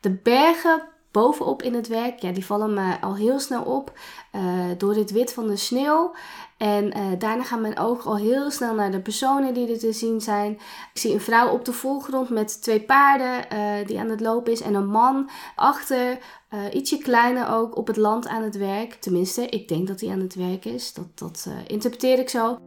De bergen bovenop in het werk, ja, die vallen me al heel snel op uh, door het wit van de sneeuw. En uh, daarna gaat mijn oog al heel snel naar de personen die er te zien zijn. Ik zie een vrouw op de voorgrond met twee paarden uh, die aan het lopen is. En een man achter, ietsje kleiner ook, op het land aan het werk. Tenminste, ik denk dat hij aan het werk is. Dat, dat interpreteer ik zo.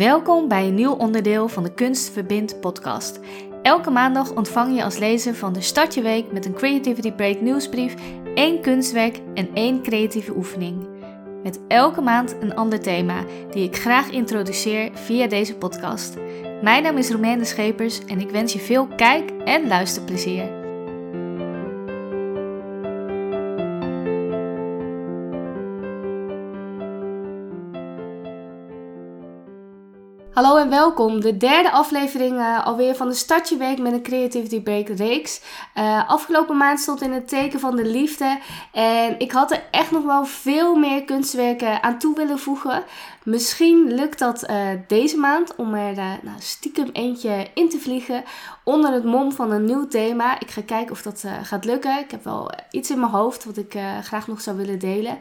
Welkom bij een nieuw onderdeel van de Kunst Verbind podcast. Elke maandag ontvang je als lezer van de Start Je Week met een Creativity Break nieuwsbrief één kunstwerk en één creatieve oefening. Met elke maand een ander thema die ik graag introduceer via deze podcast. Mijn naam is Romaine Schepers en ik wens je veel kijk- en luisterplezier. Hallo en welkom. De derde aflevering uh, alweer van de Startje Week met een Creativity Break reeks. Uh, afgelopen maand stond in het teken van de liefde. En ik had er echt nog wel veel meer kunstwerken aan toe willen voegen. Misschien lukt dat uh, deze maand om er nou, stiekem eentje in te vliegen onder het mom van een nieuw thema. Ik ga kijken of dat gaat lukken. Ik heb wel iets in mijn hoofd wat ik graag nog zou willen delen.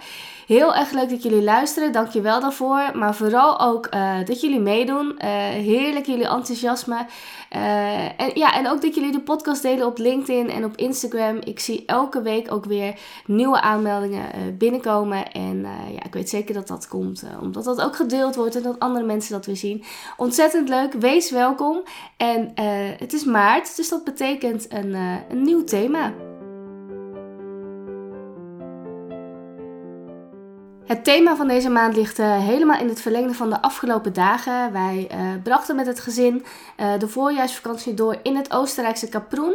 Heel erg leuk dat jullie luisteren. Dank je wel daarvoor. Maar vooral ook dat jullie meedoen. Heerlijk jullie enthousiasme. En, ja, en ook dat jullie de podcast delen op LinkedIn en op Instagram. Ik zie elke week ook weer nieuwe aanmeldingen binnenkomen. En ja, ik weet zeker dat dat komt. omdat dat ook gedeeld wordt en dat andere mensen dat weer zien. Ontzettend leuk. Wees welkom. En het is maart, dus dat betekent een, een nieuw thema. Het thema van deze maand ligt uh, helemaal in het verlengde van de afgelopen dagen. Wij uh, brachten met het gezin uh, de voorjaarsvakantie door in het Oostenrijkse Kaproen.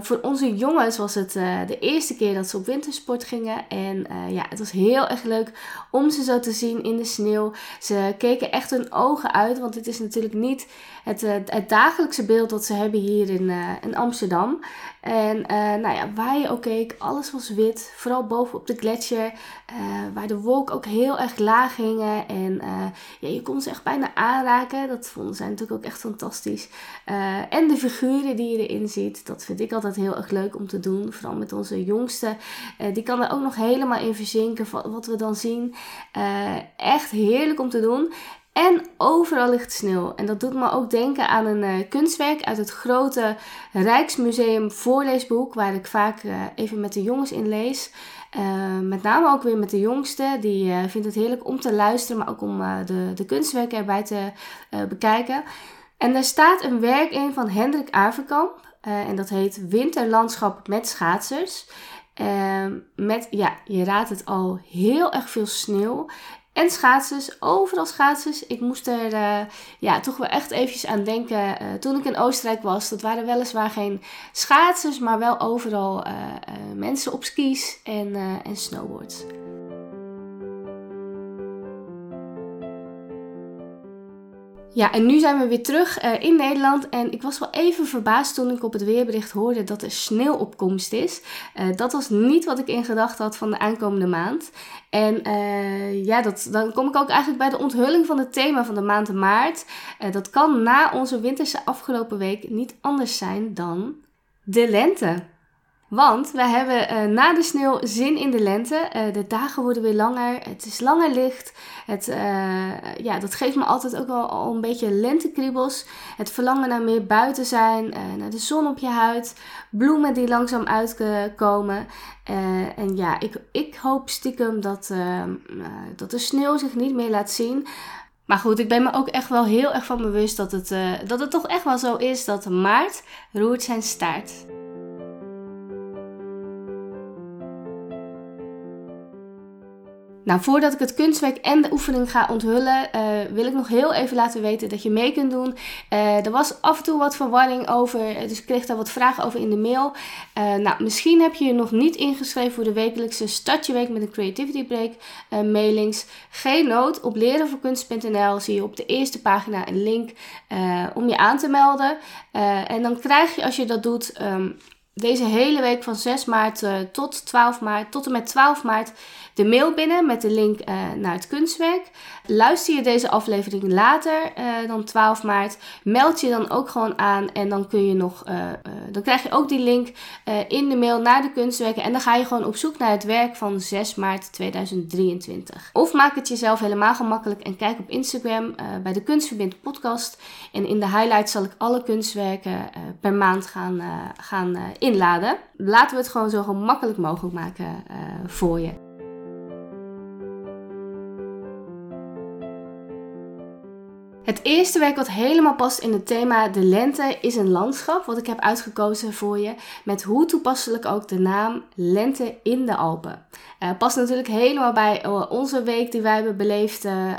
voor onze jongens was het de eerste keer dat ze op wintersport gingen. En ja, het was heel erg leuk om ze zo te zien in de sneeuw. Ze keken echt hun ogen uit, want het is natuurlijk niet het, het dagelijkse beeld dat ze hebben hier in, in Amsterdam. En nou ja, waar je ook keek, alles was wit. Vooral boven op de gletsjer, waar de wolken ook heel erg laag hingen. En uh, ja, je kon ze echt bijna aanraken. Dat vonden zij natuurlijk ook echt fantastisch. Uh, en de figuren die je erin ziet, dat vind ik altijd heel erg leuk om te doen. Vooral met onze jongste. Uh, die kan er ook nog helemaal in verzinken wat we dan zien. echt heerlijk om te doen. En overal ligt sneeuw. En dat doet me ook denken aan een kunstwerk uit het grote Rijksmuseum voorleesboek, waar ik vaak even met de jongens in lees. Uh, met name ook weer met de jongste. Die vindt het heerlijk om te luisteren, maar ook om de, de kunstwerken erbij te bekijken. En daar staat een werk in van Hendrik Averkamp. en dat heet Winterlandschap met schaatsers. met, ja, je raadt het al, heel erg veel sneeuw. En schaatsers, overal schaatsers. Ik moest er uh, ja, toch wel echt eventjes aan denken uh, toen ik in Oostenrijk was. Dat waren weliswaar geen schaatsers, maar wel overal uh, mensen op skis en, en snowboards. Ja, en nu zijn we weer terug uh, in Nederland. En ik was wel even verbaasd toen ik op het weerbericht hoorde dat er sneeuwopkomst is. Uh, dat was niet wat ik in gedachten had van de aankomende maand. En uh, ja, dat, dan kom ik ook eigenlijk bij de onthulling van het thema van de maand maart. dat kan na onze winterse afgelopen week niet anders zijn dan de lente. Want we hebben uh, na de sneeuw zin in de lente. Uh, de dagen worden weer langer. Het is langer licht. Het, uh, ja, dat geeft me altijd ook wel al een beetje lentekriebels. Het verlangen naar meer buiten zijn. naar de zon op je huid. Bloemen die langzaam uitkomen. en ja, ik, ik hoop stiekem dat, dat de sneeuw zich niet meer laat zien. Maar goed, ik ben me ook echt wel heel erg van bewust dat het, dat het toch echt wel zo is dat maart roert zijn staart. Nou, voordat ik het kunstwerk en de oefening ga onthullen, uh, wil ik nog heel even laten weten dat je mee kunt doen. Uh, er was af en toe wat verwarring over, dus ik kreeg daar wat vragen over in de mail. Uh, nou, misschien heb je je nog niet ingeschreven voor de wekelijkse Start Week met een Creativity Break mailings. Geen nood, op lerenvoorkunst.nl zie je op de eerste pagina een link om je aan te melden. en dan krijg je, als je dat doet... Um, deze hele week van 6 maart tot 12 maart, tot en met 12 maart, de mail binnen met de link uh, naar het kunstwerk. Luister je deze aflevering later uh, dan 12 maart, meld je dan ook gewoon aan en dan kun je nog, uh, dan krijg je ook die link in de mail naar de kunstwerken en dan ga je gewoon op zoek naar het werk van 6 maart 2023. Of maak het jezelf helemaal gemakkelijk en kijk op Instagram bij de Kunstverbind podcast en in de highlights zal ik alle kunstwerken per maand gaan, gaan inladen. Laten we het gewoon zo gemakkelijk mogelijk maken voor je. Het eerste werk wat helemaal past in het thema De Lente is een landschap, wat ik heb uitgekozen voor je, met hoe toepasselijk ook de naam Lente in de Alpen. Uh, past natuurlijk helemaal bij eh, onze week die wij hebben beleefd uh,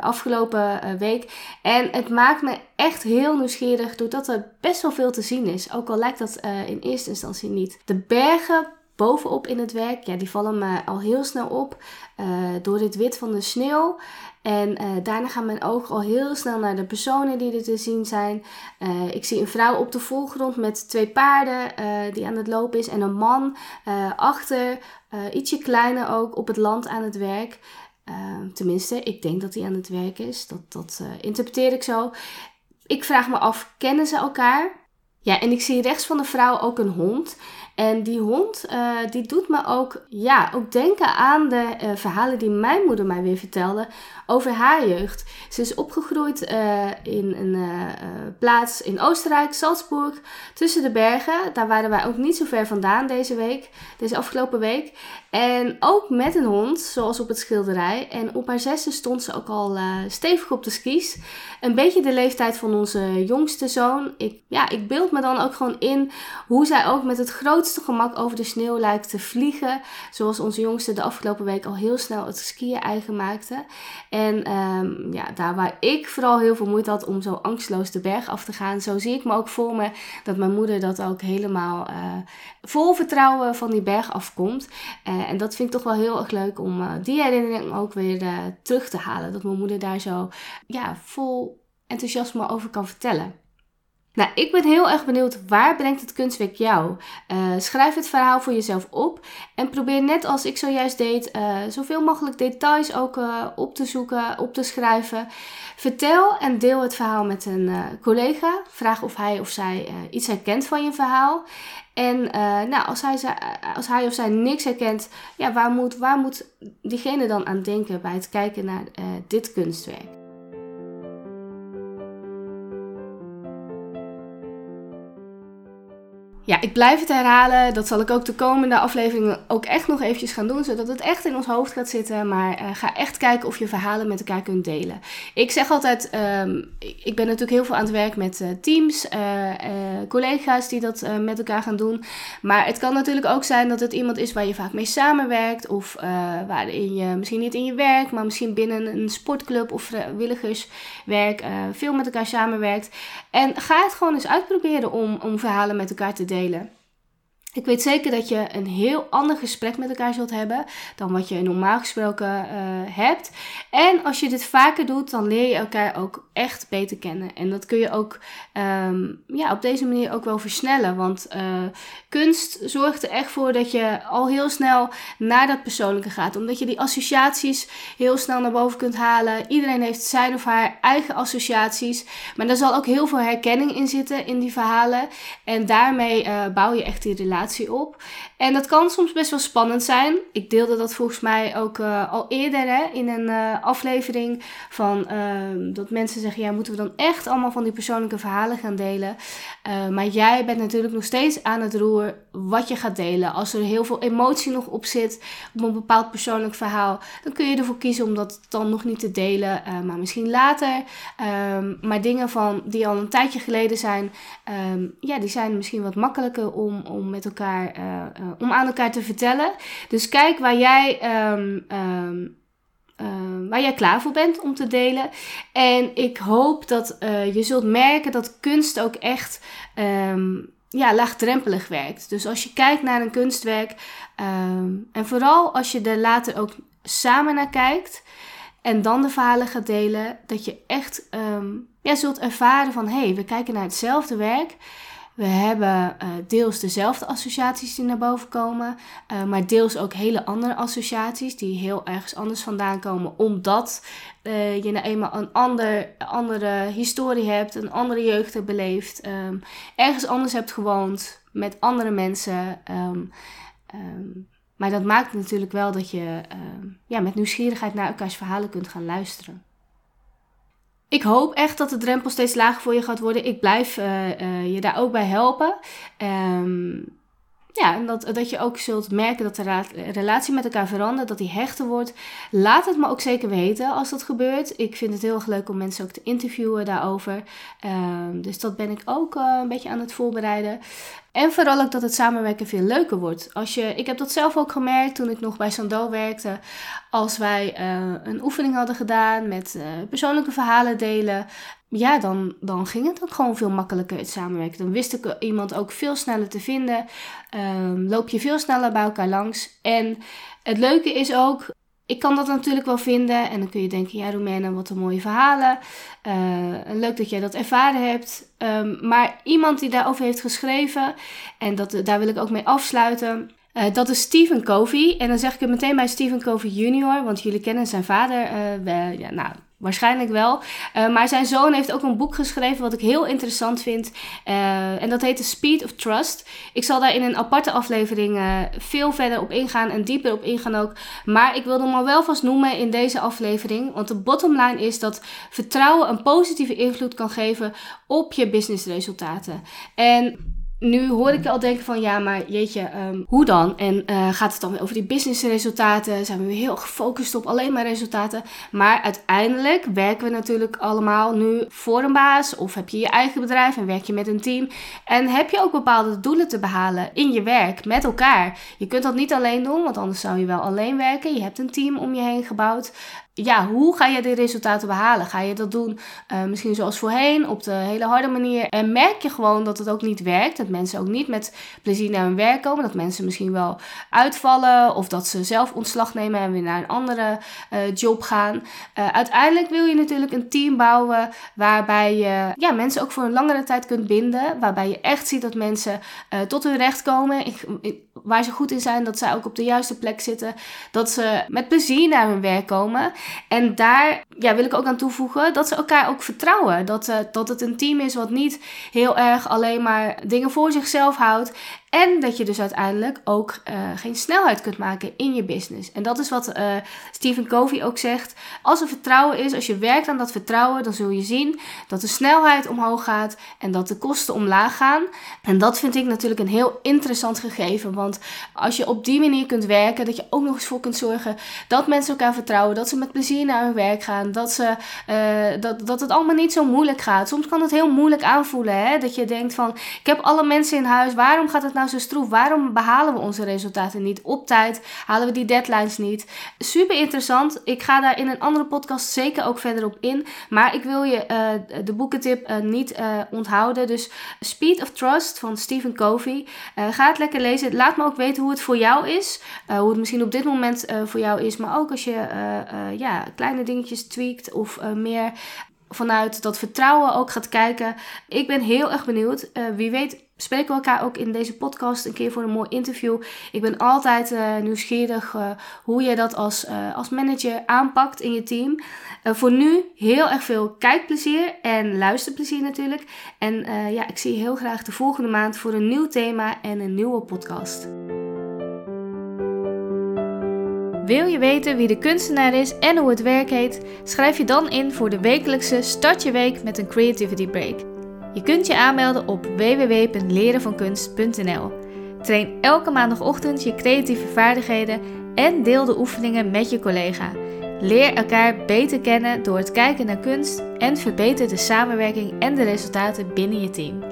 afgelopen week. En het maakt me echt heel nieuwsgierig doordat er best wel veel te zien is, ook al lijkt dat in eerste instantie niet. De bergen bovenop in het werk, ja, die vallen me al heel snel op door dit wit van de sneeuw. En uh, daarna gaat mijn oog al heel snel naar de personen die er te zien zijn. Uh, ik zie een vrouw op de voorgrond met twee paarden die aan het lopen is. En een man achter, ietsje kleiner ook, op het land aan het werk. tenminste, ik denk dat hij aan het werk is. Dat, dat interpreteer ik zo. Ik vraag me af, kennen ze elkaar? Ja, en ik zie rechts van de vrouw ook een hond. En die hond, uh, die doet me ook, ja, ook denken aan de uh, verhalen die mijn moeder mij weer vertelde over haar jeugd. Ze is opgegroeid uh, in een plaats in Oostenrijk, Salzburg, tussen de bergen. Daar waren wij ook niet zo ver vandaan deze week, deze afgelopen week. En ook met een hond, zoals op het schilderij. En op haar zesde stond ze ook al stevig op de skis. Een beetje de leeftijd van onze jongste zoon. Ik, ja, ik beeld me dan ook gewoon in hoe zij ook met het grote grootste gemak over de sneeuw lijkt te vliegen. Zoals onze jongste de afgelopen week al heel snel het skiën eigen maakte. En um, ja, daar waar ik vooral heel veel moeite had om zo angstloos de berg af te gaan. Zo zie ik me ook voor me dat mijn moeder dat ook helemaal uh, vol vertrouwen van die berg afkomt. Uh, en dat vind ik toch wel heel erg leuk om uh, die herinnering ook weer terug te halen. Dat mijn moeder daar zo ja, vol enthousiasme over kan vertellen. Nou, ik ben heel erg benieuwd waar brengt het kunstwerk jou? Uh, schrijf het verhaal voor jezelf op en probeer net als ik zojuist deed, uh, zoveel mogelijk details ook uh, op te zoeken, op te schrijven. Vertel en deel het verhaal met een collega. Vraag of hij of zij iets herkent van je verhaal. En nou, als, hij, als hij of zij niks herkent, ja, waar, moet, waar moet diegene dan aan denken bij het kijken naar dit kunstwerk? Ja, ik blijf het herhalen. Dat zal ik ook de komende afleveringen ook echt nog eventjes gaan doen. Zodat het echt in ons hoofd gaat zitten. Maar uh, ga echt kijken of je verhalen met elkaar kunt delen. Ik zeg altijd, um, ik ben natuurlijk heel veel aan het werk met uh, teams. Uh, collega's die dat met elkaar gaan doen. Maar het kan natuurlijk ook zijn dat het iemand is waar je vaak mee samenwerkt. Of waarin je misschien niet in je werk. Maar misschien binnen een sportclub of vrijwilligerswerk veel met elkaar samenwerkt. En ga het gewoon eens uitproberen om, om verhalen met elkaar te delen delen. Ik weet zeker dat je een heel ander gesprek met elkaar zult hebben dan wat je normaal gesproken uh, hebt. En als je dit vaker doet, dan leer je elkaar ook echt beter kennen. En dat kun je ook um, ja, op deze manier ook wel versnellen. Want uh, kunst zorgt er echt voor dat je al heel snel naar dat persoonlijke gaat. Omdat je die associaties heel snel naar boven kunt halen. Iedereen heeft zijn of haar eigen associaties. Maar er zal ook heel veel herkenning in zitten in die verhalen. En daarmee uh, bouw je echt die relatie op. En dat kan soms best wel spannend zijn. Ik deelde dat volgens mij ook uh, al eerder hè, in een uh, aflevering. Van uh, dat mensen zeggen: ja, moeten we dan echt allemaal van die persoonlijke verhalen gaan delen? Uh, maar jij bent natuurlijk nog steeds aan het roer wat je gaat delen. Als er heel veel emotie nog op zit op een bepaald persoonlijk verhaal, dan kun je ervoor kiezen om dat dan nog niet te delen, maar misschien later. Um, maar dingen van die al een tijdje geleden zijn, um, ja, die zijn misschien wat makkelijker om, om met elkaar om aan elkaar te vertellen. Dus kijk waar jij, ehm, ehm, ehm, waar jij klaar voor bent om te delen. En ik hoop dat uh, je zult merken dat kunst ook echt ja, laagdrempelig werkt. Dus als je kijkt naar een kunstwerk en vooral als je er later ook samen naar kijkt en dan de verhalen gaat delen, dat je echt ja, zult ervaren van hé, hey, we kijken naar hetzelfde werk. We hebben uh, deels dezelfde associaties die naar boven komen, uh, maar deels ook hele andere associaties die heel ergens anders vandaan komen, omdat uh, je nou eenmaal een ander, andere historie hebt, een andere jeugd hebt beleefd, um, ergens anders hebt gewoond met andere mensen. Um, um, maar dat maakt natuurlijk wel dat je ja, met nieuwsgierigheid naar elkaars verhalen kunt gaan luisteren. Ik hoop echt dat de drempel steeds lager voor je gaat worden. Ik blijf uh, uh, je daar ook bij helpen. Um, ja, en dat, dat je ook zult merken dat de relatie met elkaar verandert, dat die hechter wordt. Laat het me ook zeker weten als dat gebeurt. Ik vind het heel erg leuk om mensen ook te interviewen daarover. Um, dus dat ben ik ook uh, een beetje aan het voorbereiden. En vooral ook dat het samenwerken veel leuker wordt. Als je, ik heb dat zelf ook gemerkt toen ik nog bij Sandal werkte. Als wij uh, een oefening hadden gedaan met uh, persoonlijke verhalen delen. Ja, dan, dan ging het ook gewoon veel makkelijker het samenwerken. Dan wist ik iemand ook veel sneller te vinden. Um, loop je veel sneller bij elkaar langs. En het leuke is ook, ik kan dat natuurlijk wel vinden. En dan kun je denken, ja Roemena, wat een mooie verhalen. Uh, leuk dat jij dat ervaren hebt. Um, maar iemand die daarover heeft geschreven, en dat, daar wil ik ook mee afsluiten. Uh, dat is Stephen Covey. En dan zeg ik het meteen bij Stephen Covey Jr., want jullie kennen zijn vader. Uh, ja, nou, Waarschijnlijk wel. Uh, maar zijn zoon heeft ook een boek geschreven wat ik heel interessant vind. Uh, en dat heet The Speed of Trust. Ik zal daar in een aparte aflevering uh, veel verder op ingaan en dieper op ingaan ook. Maar ik wilde hem al wel vast noemen in deze aflevering. Want de bottom line is dat vertrouwen een positieve invloed kan geven op je businessresultaten. En nu hoor ik je al denken van ja, maar jeetje, um, hoe dan? En uh, gaat het dan weer over die businessresultaten? Zijn we weer heel gefocust op alleen maar resultaten? Maar uiteindelijk werken we natuurlijk allemaal nu voor een baas of heb je je eigen bedrijf en werk je met een team. En heb je ook bepaalde doelen te behalen in je werk met elkaar. Je kunt dat niet alleen doen, want anders zou je wel alleen werken. Je hebt een team om je heen gebouwd ja, hoe ga je die resultaten behalen? Ga je dat doen uh, misschien zoals voorheen, op de hele harde manier? En merk je gewoon dat het ook niet werkt, dat mensen ook niet met plezier naar hun werk komen, dat mensen misschien wel uitvallen of dat ze zelf ontslag nemen en weer naar een andere uh, job gaan. Uh, uiteindelijk wil je natuurlijk een team bouwen waarbij je ja, mensen ook voor een langere tijd kunt binden, waarbij je echt ziet dat mensen tot hun recht komen, ik, waar ze goed in zijn, dat zij ook op de juiste plek zitten, dat ze met plezier naar hun werk komen. En daar ja, wil ik ook aan toevoegen dat ze elkaar ook vertrouwen. Dat, uh, dat het een team is wat niet heel erg alleen maar dingen voor zichzelf houdt. En dat je dus uiteindelijk ook uh, geen snelheid kunt maken in je business. En dat is wat uh, Stephen Covey ook zegt. Als er vertrouwen is, als je werkt aan dat vertrouwen, dan zul je zien dat de snelheid omhoog gaat en dat de kosten omlaag gaan. En dat vind ik natuurlijk een heel interessant gegeven. Want als je op die manier kunt werken, dat je ook nog eens voor kunt zorgen dat mensen elkaar vertrouwen, dat ze met plezier naar hun werk gaan, dat, ze, uh, dat, dat het allemaal niet zo moeilijk gaat. Soms kan het heel moeilijk aanvoelen. Hè? Dat je denkt van, ik heb alle mensen in huis, waarom gaat het nou nou zo stroef? Waarom behalen we onze resultaten niet op tijd? Halen we die deadlines niet? Super interessant. Ik ga daar in een andere podcast zeker ook verder op in. Maar ik wil je uh, de boekentip uh, niet uh, onthouden. Dus Speed of Trust van Stephen Covey. ga het lekker lezen. Laat me ook weten hoe het voor jou is. hoe het misschien op dit moment voor jou is. Maar ook als je ja, kleine dingetjes tweakt of meer vanuit dat vertrouwen ook gaat kijken. Ik ben heel erg benieuwd. Uh, wie weet spreken we elkaar ook in deze podcast een keer voor een mooi interview. Ik ben altijd uh, nieuwsgierig uh, hoe je dat als, als manager aanpakt in je team. voor nu heel erg veel kijkplezier en luisterplezier natuurlijk. En ja, ik zie je heel graag de volgende maand voor een nieuw thema en een nieuwe podcast. Wil je weten wie de kunstenaar is en hoe het werk heet? Schrijf je dan in voor de wekelijkse Start je Week met een Creativity Break. Je kunt je aanmelden op www.lerenvankunst.nl. Train elke maandagochtend je creatieve vaardigheden en deel de oefeningen met je collega. Leer elkaar beter kennen door het kijken naar kunst en verbeter de samenwerking en de resultaten binnen je team.